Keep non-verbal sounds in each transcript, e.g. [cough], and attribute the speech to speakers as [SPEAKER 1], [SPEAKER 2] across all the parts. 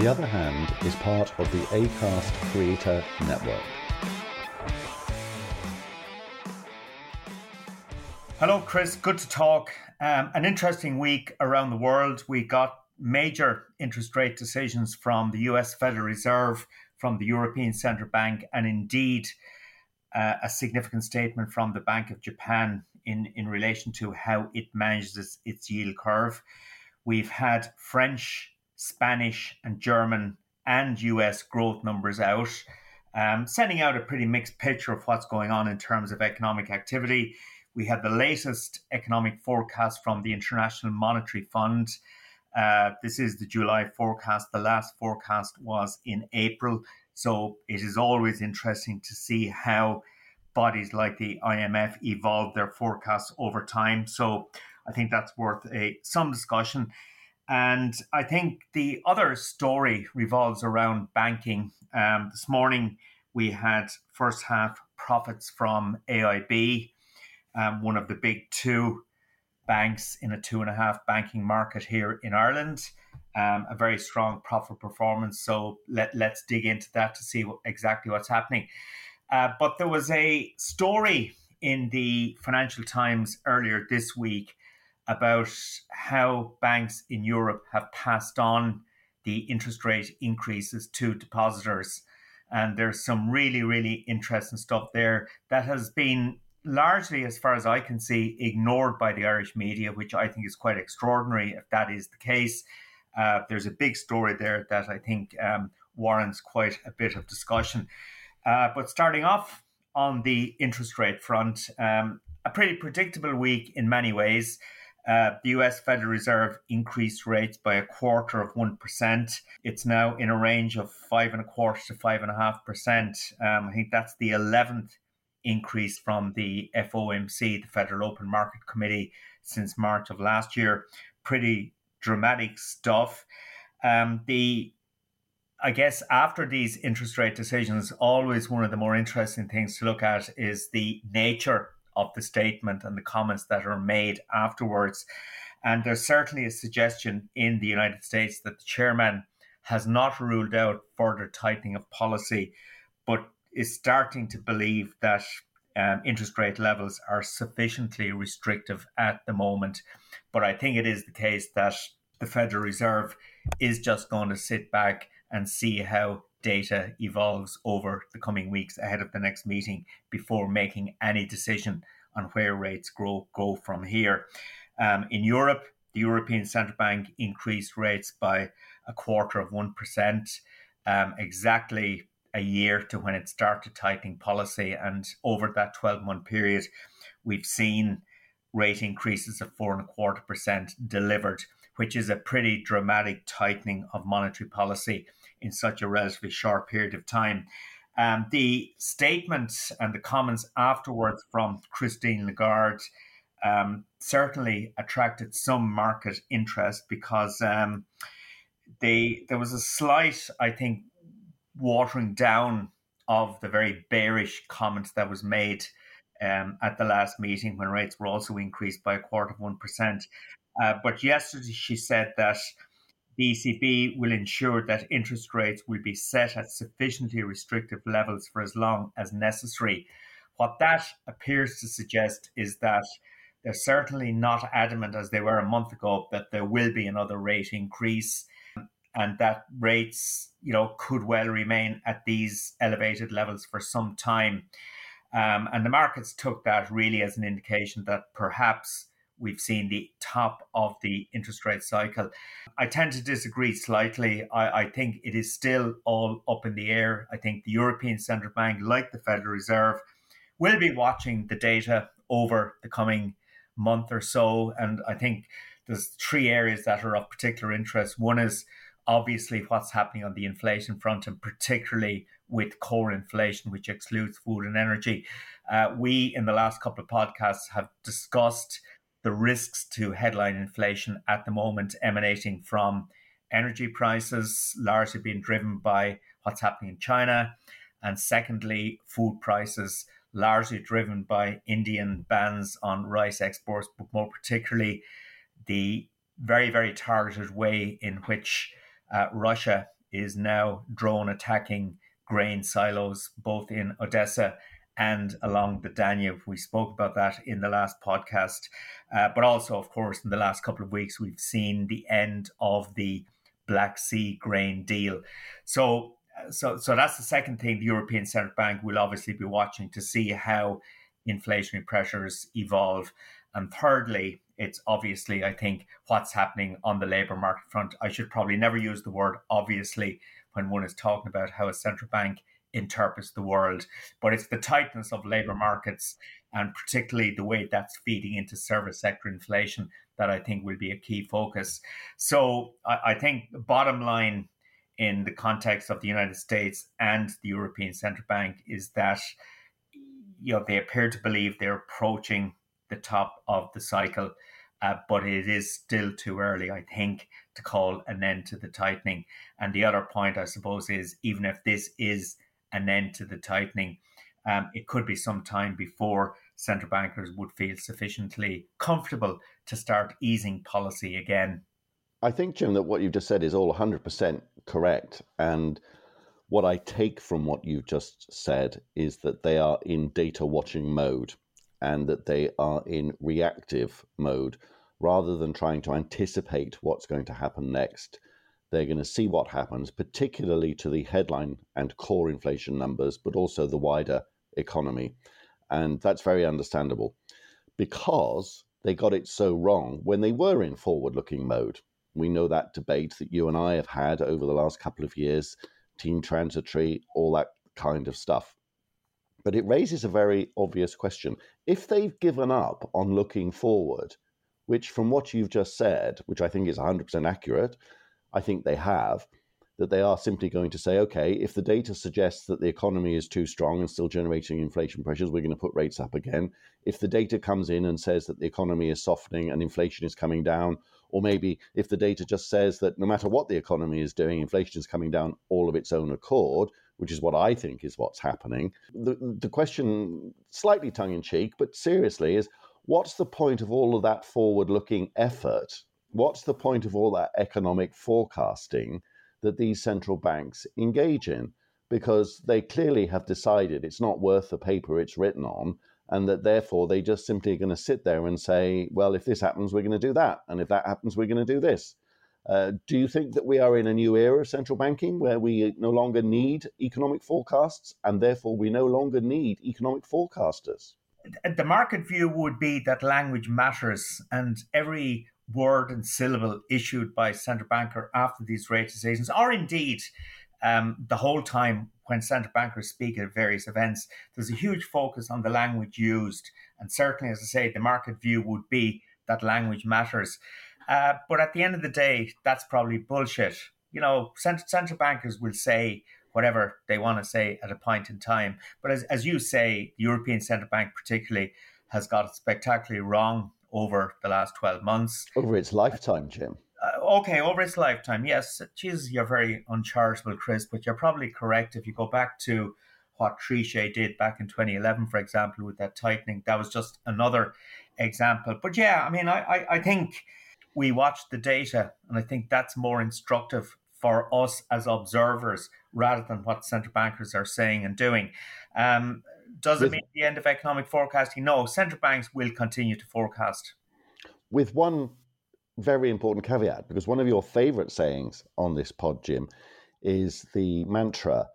[SPEAKER 1] The Other Hand is part of the ACAST Creator Network.
[SPEAKER 2] Hello, Chris. Good to talk. Um, an interesting week around the world. We got major interest rate decisions from the US Federal Reserve, from the European Central Bank, and indeed uh, a significant statement from the Bank of Japan in, in relation to how it manages its yield curve. We've had French, Spanish, and German and US growth numbers out, um, sending out a pretty mixed picture of what's going on in terms of economic activity. We had the latest economic forecast from the International Monetary Fund. Uh, this is the July forecast. The last forecast was in April. So it is always interesting to see how bodies like the IMF evolve their forecasts over time. So I think that's worth a some discussion. And I think the other story revolves around banking. Um, this morning we had first half profits from AIB um, one of the big two banks in a two and a half banking market here in Ireland. Um, a very strong profit performance. So let, let's dig into that to see what, exactly what's happening. Uh, but there was a story in the Financial Times earlier this week about how banks in Europe have passed on the interest rate increases to depositors. And there's some really, really interesting stuff there that has been largely, as far as I can see, ignored by the Irish media, which I think is quite extraordinary if that is the case. Uh, there's a big story there that I think um, warrants quite a bit of discussion. Uh, but starting off on the interest rate front, um, a pretty predictable week in many ways. Uh, the US Federal Reserve increased rates by a quarter of 1%. It's now in a range of five and a quarter to five and a half percent. Um, I think that's the 11th increase from the FOMC, the Federal Open Market Committee, since March of last year. Pretty dramatic stuff. Um, the I guess after these interest rate decisions, always one of the more interesting things to look at is the nature of the statement and the comments that are made afterwards. And there's certainly a suggestion in the United States that the chairman has not ruled out further tightening of policy, but is starting to believe that um, interest rate levels are sufficiently restrictive at the moment. But I think it is the case that the Federal Reserve is just going to sit back and see how data evolves over the coming weeks ahead of the next meeting before making any decision on where rates grow go from here. Um, in Europe, the European Central Bank increased rates by a quarter of one percent, um, exactly a year to when it started tightening policy. And over that 12 month period, we've seen rate increases of four and a quarter percent delivered, which is a pretty dramatic tightening of monetary policy in such a relatively short period of time. Um, the statement and the comments afterwards from Christine Lagarde um, certainly attracted some market interest because um, they there was a slight, I think, watering down of the very bearish comments that was made um, at the last meeting when rates were also increased by a quarter of one percent. Uh, but yesterday she said that the ECB will ensure that interest rates will be set at sufficiently restrictive levels for as long as necessary. What that appears to suggest is that they're certainly not adamant as they were a month ago that there will be another rate increase and that rates, you know, could well remain at these elevated levels for some time. Um, and the markets took that really as an indication that perhaps we've seen the top of the interest rate cycle. I tend to disagree slightly. I, I, think it is still all up in the air. I think the European Central Bank, like the Federal Reserve, will be watching the data over the coming month or so. And I think there's three areas that are of particular interest. One is obviously what's happening on the inflation front, and particularly with core inflation, which excludes food and energy. Uh, we, in the last couple of podcasts, have discussed the risks to headline inflation at the moment emanating from energy prices, largely being driven by what's happening in China. And secondly, food prices, largely driven by Indian bans on rice exports, but more particularly the very, very targeted way in which uh, Russia is now drone attacking grain silos, both in Odessa and along the Danube. We spoke about that in the last podcast. Uh, but also, of course, in the last couple of weeks, we've seen the end of the Black Sea grain deal. So, uh, so, so that's the second thing the European Central Bank will obviously be watching to see how inflationary pressures evolve. And thirdly, it's obviously, I think, what's happening on the labour market front. I should probably never use the word obviously when one is talking about how a central bank interprets the world, but it's the tightness of labour mm. markets and particularly the way that's feeding into service sector inflation that I think will be a key focus. So I, I think the bottom line in the context of the United States and the European Central Bank is that you know they appear to believe they're approaching the top of the cycle. Uh, but it is still too early, I think, to call an end to the tightening. And the other point, I suppose, is even if this is an end to the tightening, um, it could be some time before central bankers would feel sufficiently comfortable to start easing policy again.
[SPEAKER 1] I think, Jim, that what you've just said is all 100% correct. And what I take from what you've just said is that they are in data watching mode and that they are in reactive mode rather than trying to anticipate what's going to happen next. They're going to see what happens, particularly to the headline and core inflation numbers, but also the wider economy. And that's very understandable because they got it so wrong when they were in forward looking mode. We know that debate that you and I have had over the last couple of years, team transitory, all that kind of stuff. But it raises a very obvious question. If they've given up on looking forward, which from what you've just said, which I think is 100% accurate, I think they have, that they are simply going to say, okay, if the data suggests that the economy is too strong and still generating inflation pressures, we're going to put rates up again. If the data comes in and says that the economy is softening and inflation is coming down, or maybe if the data just says that no matter what the economy is doing, inflation is coming down all of its own accord, which is what I think is what's happening. The, the question, slightly tongue in cheek, but seriously, is what's the point of all of that forward looking effort? What's the point of all that economic forecasting that these central banks engage in? Because they clearly have decided it's not worth the paper it's written on, and that therefore they just simply are going to sit there and say, well, if this happens, we're going to do that. And if that happens, we're going to do this. Uh, do you think that we are in a new era of central banking where we no longer need economic forecasts and therefore we no longer need economic forecasters?
[SPEAKER 2] The market view would be that language matters and every word and syllable issued by central banker after these rate decisions, or indeed um, the whole time when central bankers speak at various events, there's a huge focus on the language used. And certainly, as I say, the market view would be that language matters. Uh, but at the end of the day, that's probably bullshit. You know, central, central bankers will say whatever they want to say at a point in time. But as, as you say, the European Central Bank particularly has got it spectacularly wrong over the last 12 months.
[SPEAKER 1] Over its lifetime, Jim.
[SPEAKER 2] Uh, okay, over its lifetime, yes. Jesus, you're very uncharitable, Chris, but you're probably correct. If you go back to what Trichet did back in 2011, for example, with that tightening, that was just another example. But yeah, I mean, I, I, I think we watch the data, and I think that's more instructive for us as observers rather than what central bankers are saying and doing. Um, does it mean the end of economic forecasting? No, central banks will continue to forecast.
[SPEAKER 1] With one very important caveat, because one of your favorite sayings on this pod, Jim, is the mantra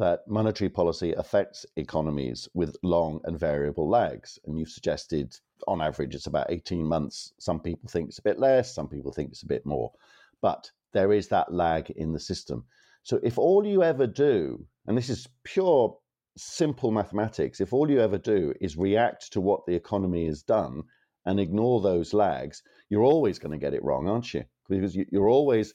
[SPEAKER 1] that monetary policy affects economies with long and variable lags. And you've suggested, on average, it's about 18 months. Some people think it's a bit less, some people think it's a bit more. But there is that lag in the system. So if all you ever do, and this is pure simple mathematics, if all you ever do is react to what the economy has done and ignore those lags, you're always going to get it wrong, aren't you? Because you're always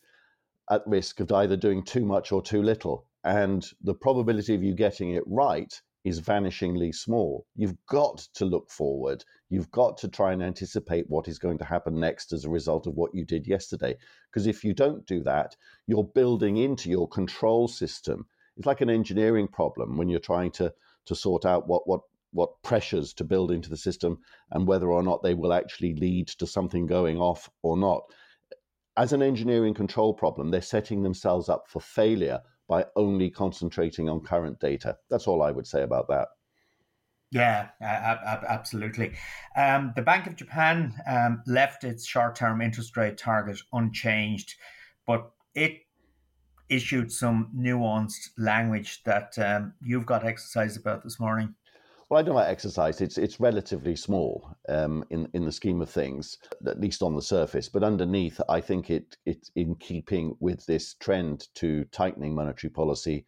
[SPEAKER 1] at risk of either doing too much or too little. And the probability of you getting it right is vanishingly small. You've got to look forward. You've got to try and anticipate what is going to happen next as a result of what you did yesterday. Because if you don't do that, you're building into your control system it's like an engineering problem when you're trying to to sort out what what what pressures to build into the system and whether or not they will actually lead to something going off or not. As an engineering control problem, they're setting themselves up for failure by only concentrating on current data. That's all I would say about that.
[SPEAKER 2] Yeah, absolutely. Um, the Bank of Japan um, left its short term interest rate target unchanged, but it issued some nuanced language that um, you've got exercise about this morning.
[SPEAKER 1] Well, I don't like exercise. It's it's relatively small um, in in the scheme of things, at least on the surface. But underneath, I think it it's in keeping with this trend to tightening monetary policy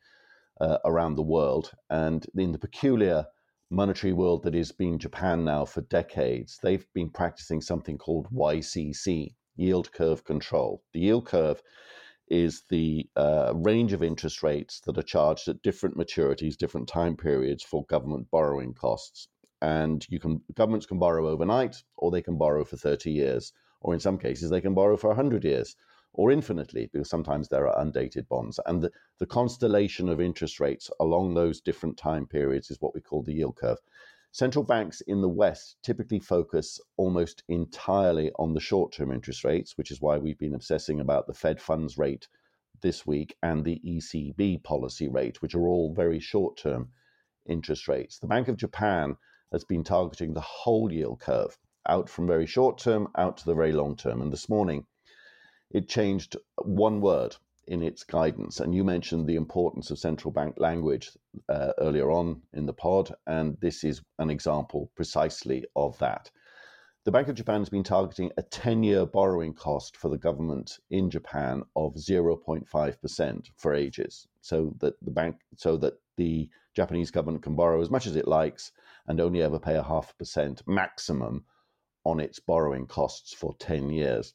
[SPEAKER 1] uh, around the world, and in the peculiar monetary world that has been Japan now for decades, they've been practicing something called YCC, yield curve control. The yield curve is the uh, range of interest rates that are charged at different maturities, different time periods for government borrowing costs. And you can governments can borrow overnight, or they can borrow for 30 years, or in some cases they can borrow for 100 years, or infinitely, because sometimes there are undated bonds. And the, the constellation of interest rates along those different time periods is what we call the yield curve. Central banks in the West typically focus almost entirely on the short term interest rates, which is why we've been obsessing about the Fed funds rate this week and the ECB policy rate, which are all very short term interest rates. The Bank of Japan has been targeting the whole yield curve out from very short term out to the very long term. And this morning, it changed one word in its guidance. And you mentioned the importance of central bank language uh, earlier on in the pod, and this is an example precisely of that. The Bank of Japan has been targeting a 10 year borrowing cost for the government in Japan of 0.5% for ages, so that the bank, so that the Japanese government can borrow as much as it likes and only ever pay a half percent maximum on its borrowing costs for 10 years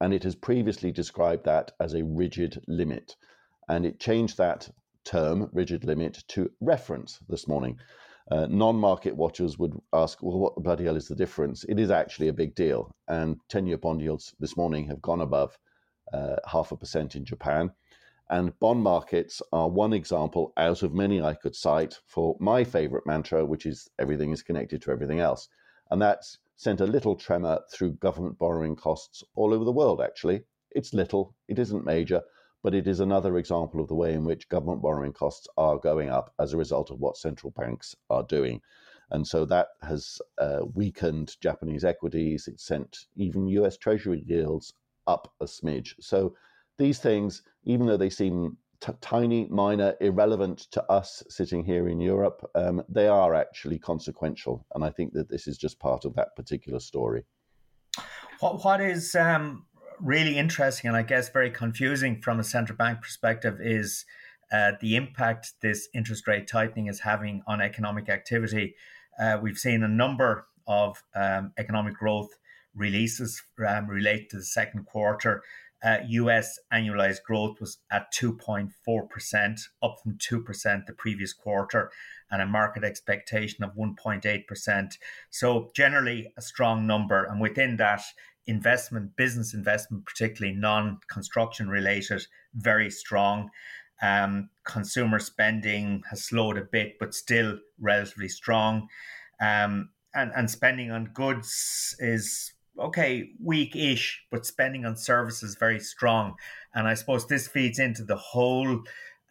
[SPEAKER 1] and it has previously described that as a rigid limit. And it changed that term, rigid limit, to reference this morning. Uh, non market watchers would ask, well, what the bloody hell is the difference? It is actually a big deal. And 10 year bond yields this morning have gone above uh, half a percent in Japan. And bond markets are one example out of many I could cite for my favorite mantra, which is everything is connected to everything else. And that's sent a little tremor through government borrowing costs all over the world, actually. It's little, it isn't major, but it is another example of the way in which government borrowing costs are going up as a result of what central banks are doing. And so that has uh, weakened Japanese equities. It sent even US Treasury yields up a smidge. So these things, even though they seem t- tiny, minor, irrelevant to us sitting here in Europe, um, they are actually consequential. And I think that this is just part of that particular story.
[SPEAKER 2] What, what is um, really interesting and I guess very confusing from a central bank perspective is uh, the impact this interest rate tightening is having on economic activity. Uh, we've seen a number of um, economic growth releases um, relate to the second quarter. Uh, US annualized growth was at 2.4%, up from 2% the previous quarter, and a market expectation of 1.8%. So, generally, a strong number. And within that, investment, business investment, particularly non construction related, very strong. Um, consumer spending has slowed a bit, but still relatively strong. Um, and, and spending on goods is okay, weak-ish, but spending on services very strong. And I suppose this feeds into the whole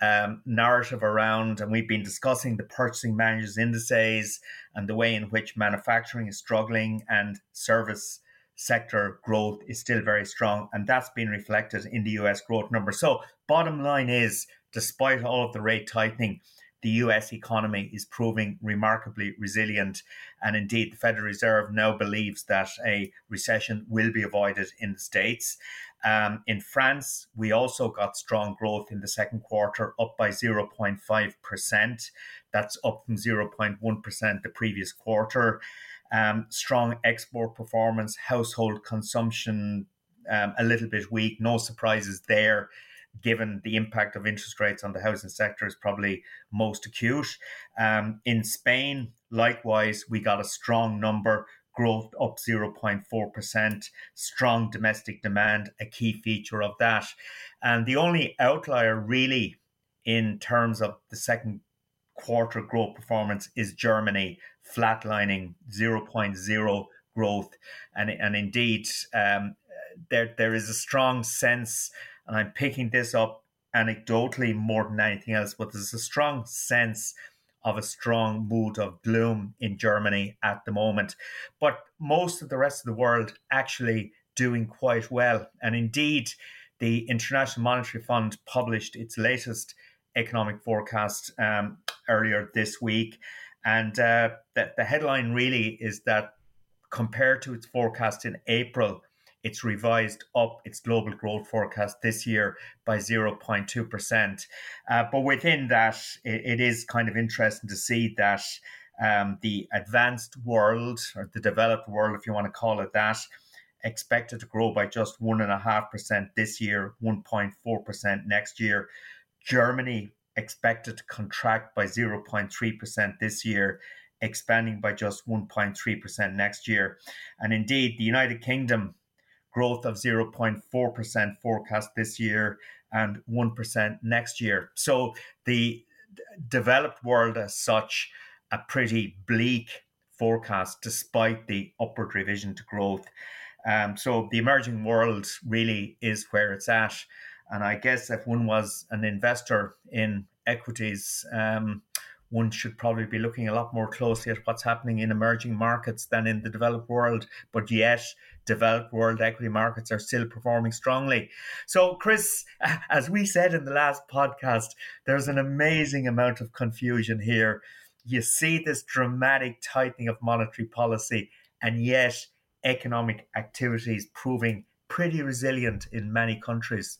[SPEAKER 2] um, narrative around, and we've been discussing the purchasing managers indices and the way in which manufacturing is struggling and service sector growth is still very strong. And that's been reflected in the US growth number. So, bottom line is, despite all of the rate tightening, the US economy is proving remarkably resilient. And indeed, the Federal Reserve now believes that a recession will be avoided in the States. Um, in France, we also got strong growth in the second quarter, up by 0.5%. That's up from 0.1% the previous quarter. Um, strong export performance, household consumption um, a little bit weak, no surprises there given the impact of interest rates on the housing sector is probably most acute. Um, in Spain, likewise, we got a strong number, growth up 0.4%, strong domestic demand, a key feature of that. And the only outlier, really, in terms of the second quarter growth performance, is Germany, flatlining 0.0 growth. And, and indeed, um, there, there is a strong sense and I'm picking this up anecdotally more than anything else, but there's a strong sense of a strong mood of gloom in Germany at the moment. But most of the rest of the world actually doing quite well. And indeed, the International Monetary Fund published its latest economic forecast um, earlier this week. And uh, the, the headline really is that compared to its forecast in April, it's revised up its global growth forecast this year by 0.2%. Uh, but within that, it, it is kind of interesting to see that um, the advanced world, or the developed world, if you want to call it that, expected to grow by just 1.5% this year, 1.4% next year. Germany expected to contract by 0.3% this year, expanding by just 1.3% next year. And indeed, the United Kingdom growth of 0.4% forecast this year and 1% next year. So the developed world as such, a pretty bleak forecast despite the upward revision to growth. Um, so the emerging world really is where it's at. And I guess if one was an investor in equities, um, one should probably be looking a lot more closely at what's happening in emerging markets than in the developed world. But yet, developed world equity markets are still performing strongly. So, Chris, [laughs] as we said in the last podcast, there's an amazing amount of confusion here. You see this dramatic tightening of monetary policy, and yet economic activity is proving pretty resilient in many countries.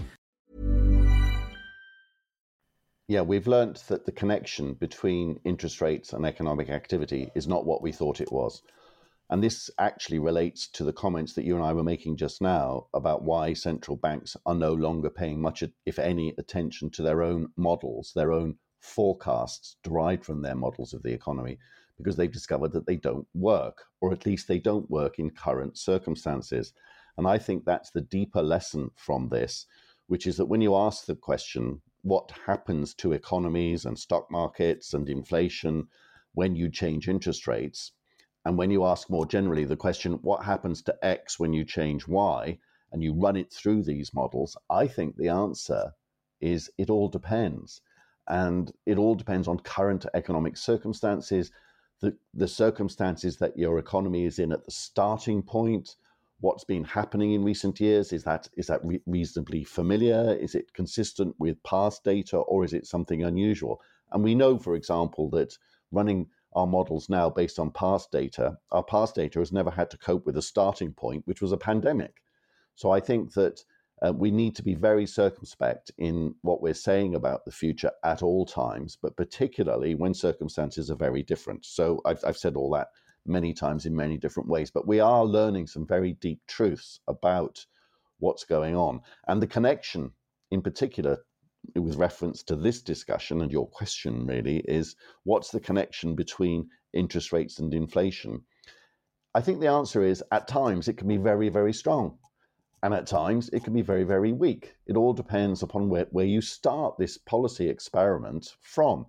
[SPEAKER 1] Yeah, we've learnt that the connection between interest rates and economic activity is not what we thought it was. And this actually relates to the comments that you and I were making just now about why central banks are no longer paying much, if any, attention to their own models, their own forecasts derived from their models of the economy, because they've discovered that they don't work, or at least they don't work in current circumstances. And I think that's the deeper lesson from this, which is that when you ask the question, what happens to economies and stock markets and inflation when you change interest rates? And when you ask more generally the question, what happens to X when you change Y? And you run it through these models, I think the answer is it all depends. And it all depends on current economic circumstances, the, the circumstances that your economy is in at the starting point, what's been happening in recent years. Is that is that re- reasonably familiar? Is it consistent with past data, or is it something unusual? And we know, for example, that running our models now based on past data, our past data has never had to cope with a starting point, which was a pandemic. So I think that uh, we need to be very circumspect in what we're saying about the future at all times, but particularly when circumstances are very different. So I've, I've said all that many times in many different ways, but we are learning some very deep truths about what's going on. And the connection, in particular, with reference to this discussion and your question really is what's the connection between interest rates and inflation? I think the answer is at times it can be very, very strong. And at times it can be very, very weak. It all depends upon where, where you start this policy experiment from.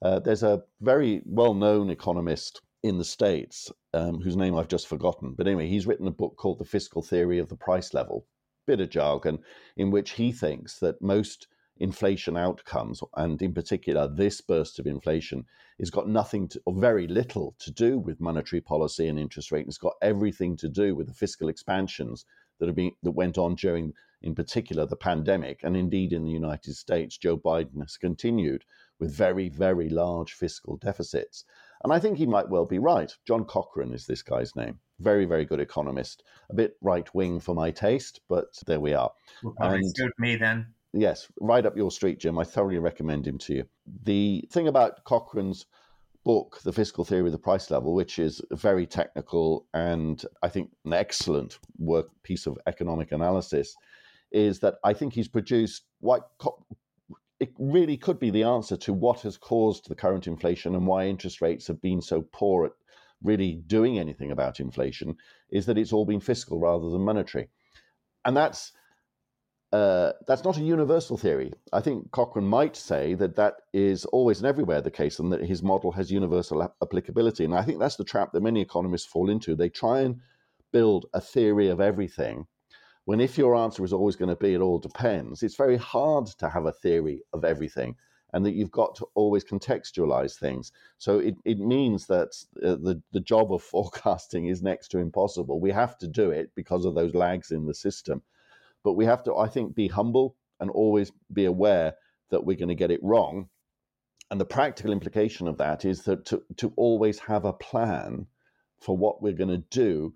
[SPEAKER 1] Uh, there's a very well known economist in the States um, whose name I've just forgotten. But anyway, he's written a book called The Fiscal Theory of the Price Level, bit of jargon, in which he thinks that most inflation outcomes, and in particular this burst of inflation, has got nothing to, or very little to do with monetary policy and interest rate. It's got everything to do with the fiscal expansions that have been that went on during, in particular, the pandemic, and indeed in the United States, Joe Biden has continued with very, very large fiscal deficits. And I think he might well be right. John Cochrane is this guy's name. Very, very good economist. A bit right wing for my taste, but there we are.
[SPEAKER 2] And, suit me then.
[SPEAKER 1] Yes, right up your street, Jim. I thoroughly recommend him to you. The thing about Cochrane's book, The Fiscal Theory of the Price Level, which is very technical and I think an excellent work piece of economic analysis, is that I think he's produced what it really could be the answer to what has caused the current inflation and why interest rates have been so poor at really doing anything about inflation is that it's all been fiscal rather than monetary. And that's uh, that's not a universal theory. I think Cochrane might say that that is always and everywhere the case, and that his model has universal ap- applicability. And I think that's the trap that many economists fall into. They try and build a theory of everything, when if your answer is always going to be it all depends, it's very hard to have a theory of everything. And that you've got to always contextualize things. So it, it means that uh, the, the job of forecasting is next to impossible. We have to do it because of those lags in the system but we have to, I think, be humble and always be aware that we're going to get it wrong. And the practical implication of that is that to, to always have a plan for what we're going to do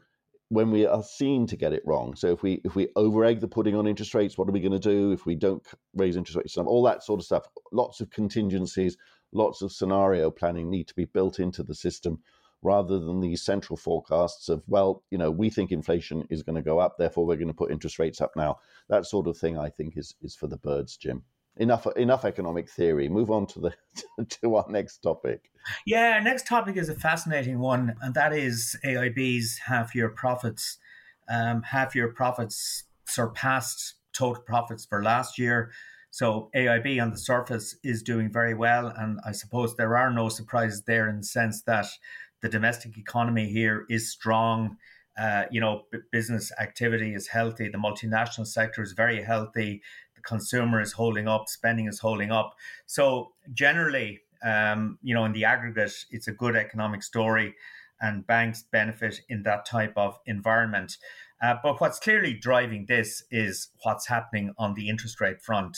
[SPEAKER 1] when we are seen to get it wrong. So if we if we over egg the pudding on interest rates, what are we going to do? If we don't raise interest rates, all that sort of stuff. Lots of contingencies, lots of scenario planning need to be built into the system rather than these central forecasts of, well, you know, we think inflation is going to go up, therefore we're going to put interest rates up now. That sort of thing, I think, is is for the birds, Jim. Enough enough economic theory. Move on to the [laughs] to our next topic.
[SPEAKER 2] Yeah, next topic is a fascinating one, and that is AIB's half year profits. Um, half year profits surpassed total profits for last year. So AIB on the surface is doing very well, and I suppose there are no surprises there in the sense that the domestic economy here is strong. Uh, you know, b- business activity is healthy. The multinational sector is very healthy. The consumer is holding up. Spending is holding up. So generally, um, you know, in the aggregate, it's a good economic story, and banks benefit in that type of environment. Uh, but what's clearly driving this is what's happening on the interest rate front.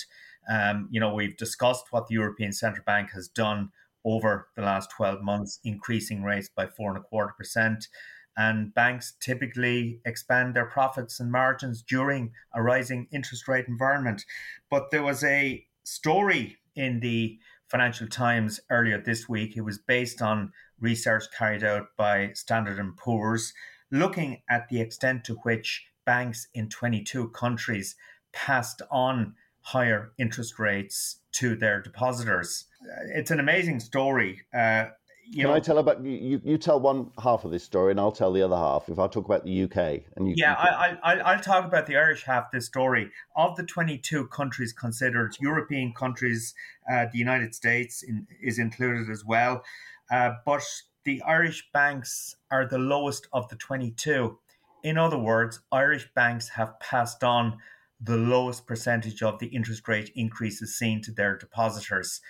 [SPEAKER 2] Um, you know, we've discussed what the European Central Bank has done over the last 12 months, increasing rates by four and a quarter percent. And banks typically expand their profits and margins during a rising interest rate environment. But there was a story in the Financial Times earlier this week. It was based on research carried out by Standard and Poor's, looking at the extent to which banks in 22 countries passed on higher interest rates to their depositors. It's an amazing story. Uh,
[SPEAKER 1] you Can know, I tell about you? You tell one half of this story, and I'll tell the other half. If I talk about the UK, and you
[SPEAKER 2] yeah, I, I, I'll talk about the Irish half of this story. Of the twenty-two countries considered, European countries, uh, the United States in, is included as well, uh, but the Irish banks are the lowest of the twenty-two. In other words, Irish banks have passed on the lowest percentage of the interest rate increases seen to their depositors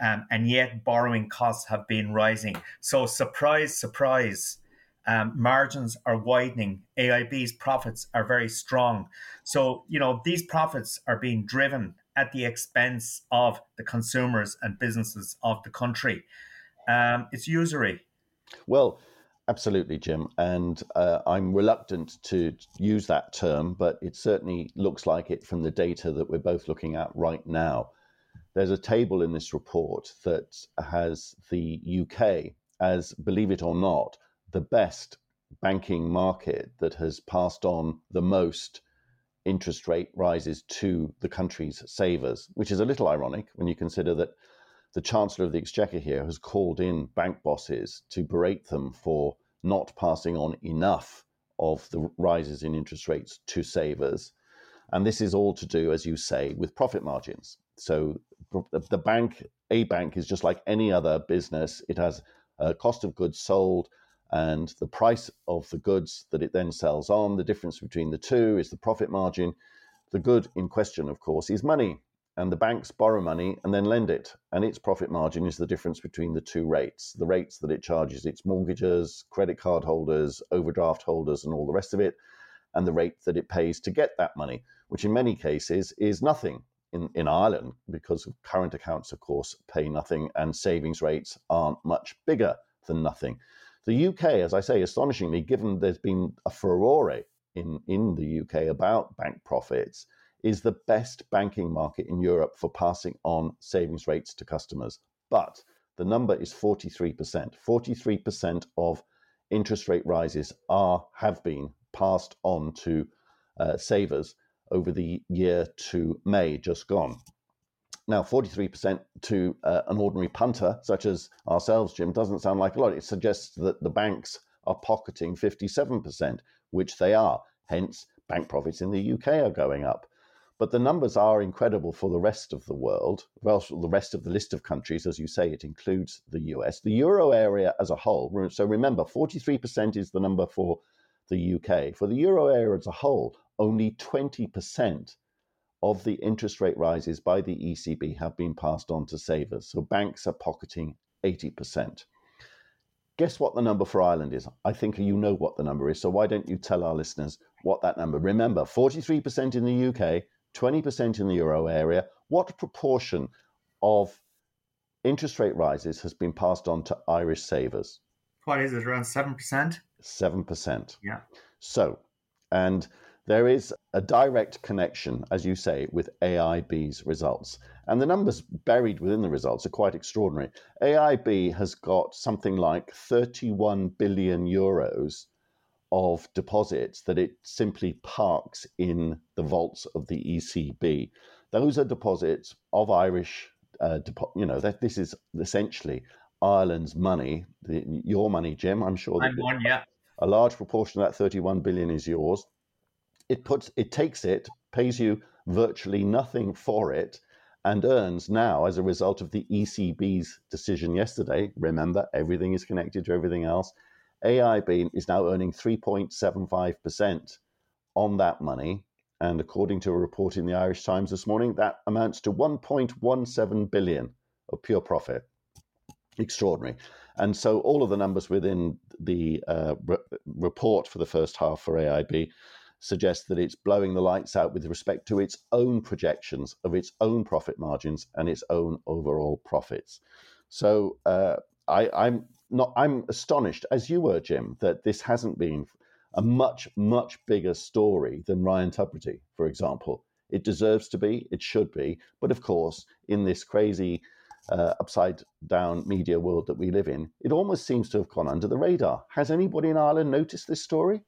[SPEAKER 2] um, and yet borrowing costs have been rising. So, surprise, surprise, um, margins are widening. AIB's profits are very strong. So, you know, these profits are being driven at the expense of the consumers and businesses of the country. Um, it's usury.
[SPEAKER 1] Well, absolutely, Jim. And uh, I'm reluctant to use that term, but it certainly looks like it from the data that we're both looking at right now there's a table in this report that has the UK as, believe it or not, the best banking market that has passed on the most interest rate rises to the country's savers, which is a little ironic when you consider that the Chancellor of the Exchequer here has called in bank bosses to berate them for not passing on enough of the rises in interest rates to savers. And this is all to do, as you say, with profit margins. So the bank, a bank, is just like any other business. It has a cost of goods sold and the price of the goods that it then sells on. The difference between the two is the profit margin. The good in question, of course, is money. And the banks borrow money and then lend it. And its profit margin is the difference between the two rates the rates that it charges its mortgagers, credit card holders, overdraft holders, and all the rest of it, and the rate that it pays to get that money, which in many cases is nothing in, in Ireland because current accounts, of course, pay nothing and savings rates aren't much bigger than nothing. The UK, as I say, astonishingly, given there's been a furore in, in the UK about bank profits, is the best banking market in Europe for passing on savings rates to customers. But the number is 43%. 43% of interest rate rises are have been passed on to uh, savers over the year to May just gone. Now, 43% to uh, an ordinary punter, such as ourselves, Jim, doesn't sound like a lot. It suggests that the banks are pocketing 57%, which they are. Hence, bank profits in the UK are going up. But the numbers are incredible for the rest of the world. Well, the rest of the list of countries, as you say, it includes the US. The euro area as a whole, so remember, 43% is the number for the UK. For the euro area as a whole, only 20% of the interest rate rises by the ECB have been passed on to savers. So banks are pocketing 80%. Guess what the number for Ireland is? I think you know what the number is. So why don't you tell our listeners what that number? Remember, 43% in the UK, 20% in the euro area. What proportion of interest rate rises has been passed on to Irish savers?
[SPEAKER 2] What is it, around 7%?
[SPEAKER 1] 7%.
[SPEAKER 2] Yeah.
[SPEAKER 1] So, and there is a direct connection, as you say, with AIB's results. And the numbers buried within the results are quite extraordinary. AIB has got something like 31 billion euros of deposits that it simply parks in the vaults of the ECB. Those are deposits of Irish, uh, depo- you know, that this is essentially Ireland's money, the, your money, Jim. I'm sure
[SPEAKER 2] that one, yeah.
[SPEAKER 1] a large proportion of that 31 billion is yours it puts it takes it, pays you virtually nothing for it, and earns now as a result of the ECB's decision yesterday. Remember, everything is connected to everything else. AIB is now earning 3.75% on that money. And according to a report in the Irish Times this morning, that amounts to 1.17 billion of pure profit. Extraordinary. And so all of the numbers within the uh, re- report for the first half for AIB suggests that it's blowing the lights out with respect to its own projections of its own profit margins and its own overall profits. So uh, I, I'm not. I'm astonished, as you were, Jim, that this hasn't been a much much bigger story than Ryan Tubridy, for example. It deserves to be. It should be. But of course, in this crazy uh, upside down media world that we live in, it almost seems to have gone under the radar. Has anybody in Ireland noticed this story?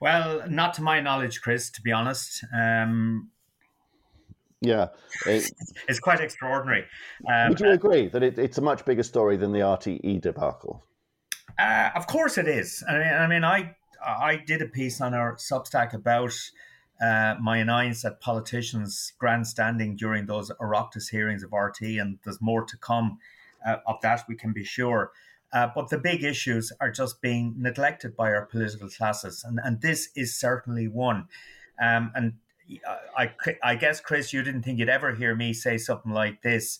[SPEAKER 2] Well, not to my knowledge, Chris. To be honest, um,
[SPEAKER 1] Yeah,
[SPEAKER 2] it, [laughs] it's quite extraordinary. Um,
[SPEAKER 1] would you agree that it, it's a much bigger story than the RTE debacle?
[SPEAKER 2] Uh, of course, it is. I mean, I mean, I I did a piece on our Substack about uh, my annoyance at politicians grandstanding during those Oireachtas hearings of RT, and there's more to come uh, of that, we can be sure. Uh, but the big issues are just being neglected by our political classes, and, and this is certainly one. Um, and I, I guess, Chris, you didn't think you'd ever hear me say something like this,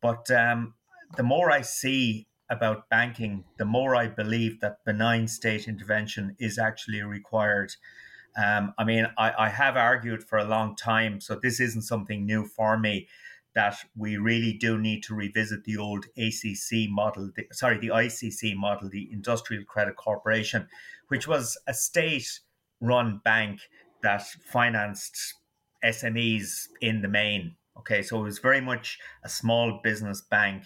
[SPEAKER 2] but um, the more I see about banking, the more I believe that benign state intervention is actually required. Um, I mean, I, I, have argued for a long time, so this isn't something new for me, that we really do need to revisit the old ACC model, the, sorry, the ICC model, the Industrial Credit Corporation, which was a state run bank that financed SMEs in the main. Okay, so it was very much a small business bank.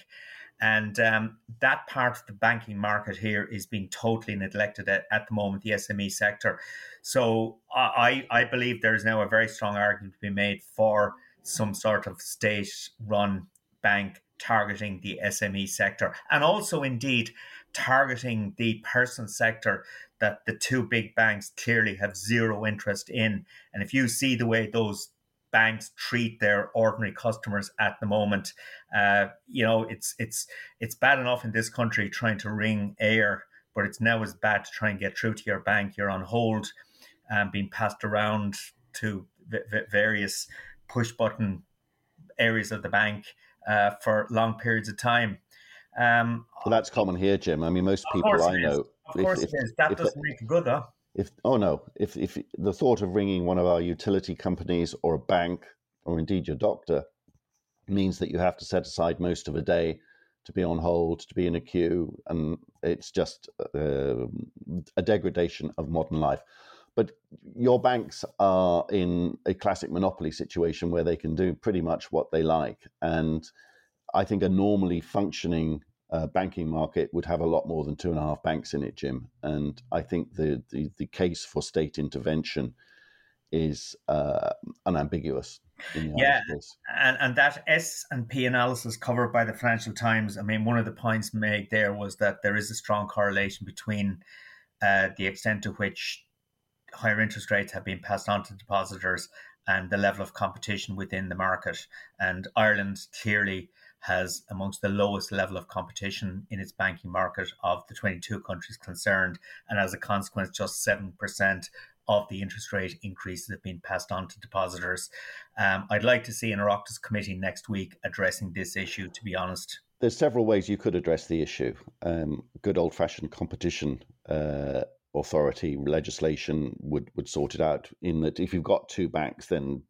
[SPEAKER 2] And um, that part of the banking market here is being totally neglected at, at the moment, the SME sector. So I, I believe there is now a very strong argument to be made for some sort of state run bank targeting the SME sector and also, indeed, targeting the person sector that the two big banks clearly have zero interest in. And if you see the way those banks treat their ordinary customers at the moment, uh, you know, it's it's it's bad enough in this country trying to ring Eir, but it's now as bad to try and get through to your bank. You're on hold and being passed around to v- various push button areas of the bank uh, for long periods of time.
[SPEAKER 1] Um, well, that's common here, Jim. I mean, most people I know.
[SPEAKER 2] Of course if, it is. That doesn't make it good, though.
[SPEAKER 1] If oh no, if if the thought of ringing one of our utility companies or a bank or indeed your doctor means that you have to set aside most of a day to be on hold, to be in a queue, and it's just uh, a degradation of modern life. But your banks are in a classic monopoly situation where they can do pretty much what they like. And I think a normally functioning uh, banking market would have a lot more than two and a half banks in it, Jim. And I think the, the, the case for state intervention is uh, unambiguous.
[SPEAKER 2] yeah, and and that S and P analysis covered by the Financial Times. I mean, one of the points made there was that there is a strong correlation between uh, the extent to which higher interest rates have been passed on to depositors and the level of competition within the market. And Ireland clearly has amongst the lowest level of competition in its banking market of the 22 countries concerned. And as a consequence, just 7% of the interest rate increases have been passed on to depositors. Um, I'd like to see an Oireachtas committee next week addressing this issue, to be honest.
[SPEAKER 1] There's several ways you could address the issue. Um, good old fashioned competition uh, authority legislation would, would sort it out. In that, if you've got two banks, then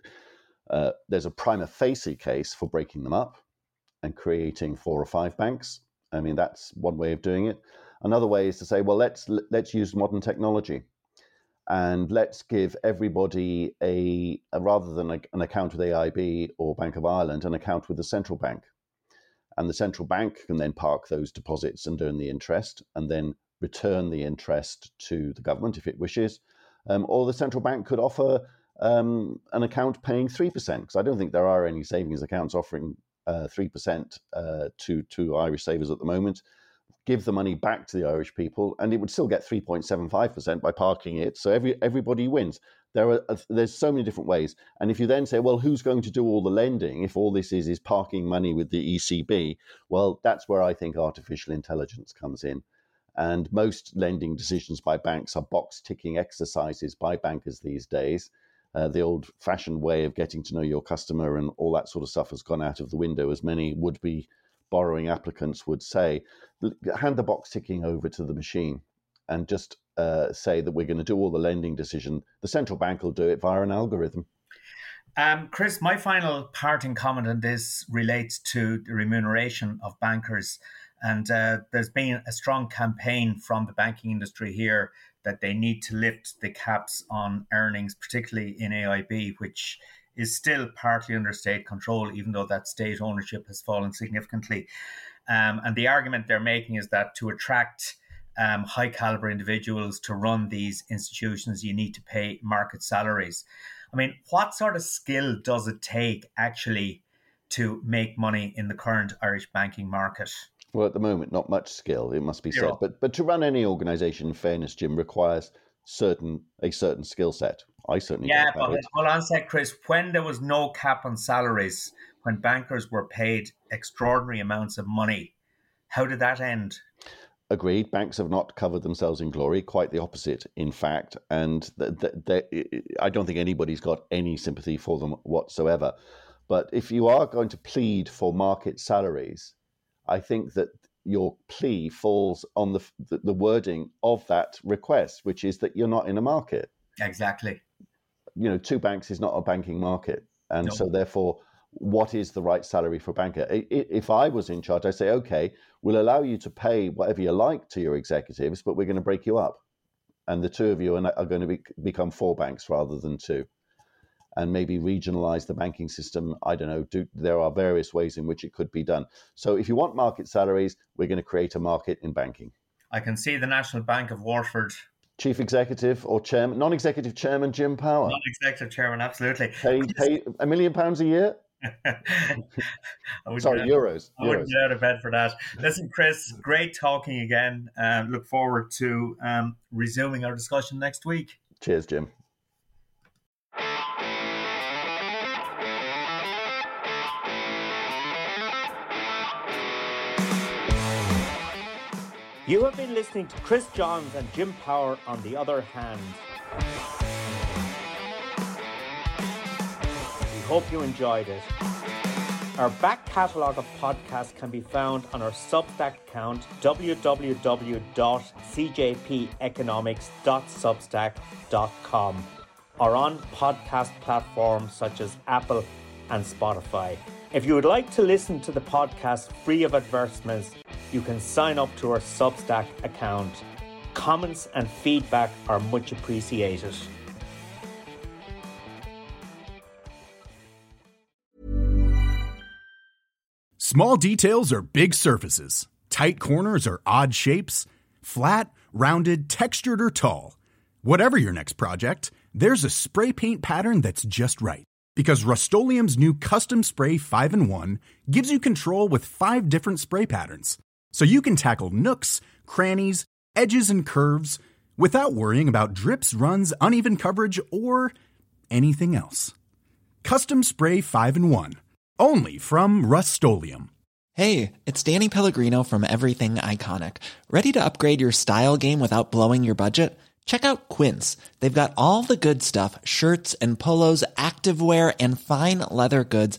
[SPEAKER 1] uh, there's a prima facie case for breaking them up and creating four or five banks. I mean, that's one way of doing it. Another way is to say, well, let's let's use modern technology, and let's give everybody a, a rather than a, an account with AIB or Bank of Ireland, an account with the central bank, and the central bank can then park those deposits and earn the interest, and then return the interest to the government if it wishes, um, or the central bank could offer um, an account paying 3%, because I don't think there are any savings accounts offering uh, 3% uh, to, to Irish savers at the moment. Give the money back to the Irish people, and it would still get 3.75% by parking it. So every everybody wins. There are uh, there's so many different ways, and if you then say, well, who's going to do all the lending if all this is is parking money with the ECB? Well, that's where I think artificial intelligence comes in. And most lending decisions by banks are box ticking exercises by bankers these days. Uh, the old fashioned way of getting to know your customer and all that sort of stuff has gone out of the window, as many would be borrowing applicants would say. Hand the box ticking over to the machine and just uh, say that we're going to do all the lending decision. The central bank will do it via an algorithm.
[SPEAKER 2] Um, Chris, my final parting comment on this relates to the remuneration of bankers. And uh, there's been a strong campaign from the banking industry here that they need to lift the caps on earnings, particularly in AIB, which is still partly under state control, even though that state ownership has fallen significantly. Um, and the argument they're making is that to attract um, high caliber individuals to run these institutions, you need to pay market salaries. I mean, what sort of skill does it take actually to make money in the current Irish banking market?
[SPEAKER 1] Well, at the moment, not much skill, it must be Zero. said. But but to run any organization, in fairness, Jim, requires certain a certain skill set. I certainly
[SPEAKER 2] yeah. But hold on sec, Chris. When there was no cap on salaries, when bankers were paid extraordinary amounts of money, how did that end?
[SPEAKER 1] Agreed. Banks have not covered themselves in glory. Quite the opposite, in fact. And th- th- th- I don't think anybody's got any sympathy for them whatsoever. But if you are going to plead for market salaries, I think that your plea falls on the, the, wording of that request, which is that you're not in a market.
[SPEAKER 2] Exactly.
[SPEAKER 1] You know, two banks is not a banking market, and so therefore, what is the right salary for a banker? If I was in charge, I'd say, okay, we'll allow you to pay whatever you like to your executives, but we're going to break you up, and the two of you are, going to be, become four banks rather than two and maybe regionalize the banking system. I don't know. Do, there are various ways in which it could be done. So if you want market salaries, we're going to create a market in banking.
[SPEAKER 2] I can see the National Bank of Waterford.
[SPEAKER 1] Chief executive or chairman, non-executive chairman Jim Power.
[SPEAKER 2] Non-executive chairman, absolutely.
[SPEAKER 1] Pay, pay a million pounds a year. [laughs] Sorry, euros.
[SPEAKER 2] I wouldn't get out of bed for that. Listen, Chris, great talking again. Um, look forward to um, resuming our discussion next week.
[SPEAKER 1] Cheers, Jim.
[SPEAKER 3] You have been listening to Chris Johns and Jim Power on the other hand. We hope you enjoyed it. Our back catalogue of podcasts can be found on our Substack account www.cjpeconomics.substack.com or on podcast platforms such as Apple and Spotify. If you would like to listen to the podcast free of advertisements, you can sign up to our Substack account. Comments and feedback are much appreciated.
[SPEAKER 4] Small details are big surfaces, tight corners are odd shapes, flat, rounded, textured, or tall. Whatever your next project, there's a spray paint pattern that's just right. Because Rust new Custom Spray 5 and 1 gives you control with five different spray patterns so you can tackle nooks, crannies, edges, and curves without worrying about drips, runs, uneven coverage, or anything else. Custom Spray 5 and 1. Only from Rust
[SPEAKER 5] Hey, it's Danny Pellegrino from Everything Iconic. Ready to upgrade your style game without blowing your budget? Check out Quince. They've got all the good stuff shirts and polos, activewear, and fine leather goods,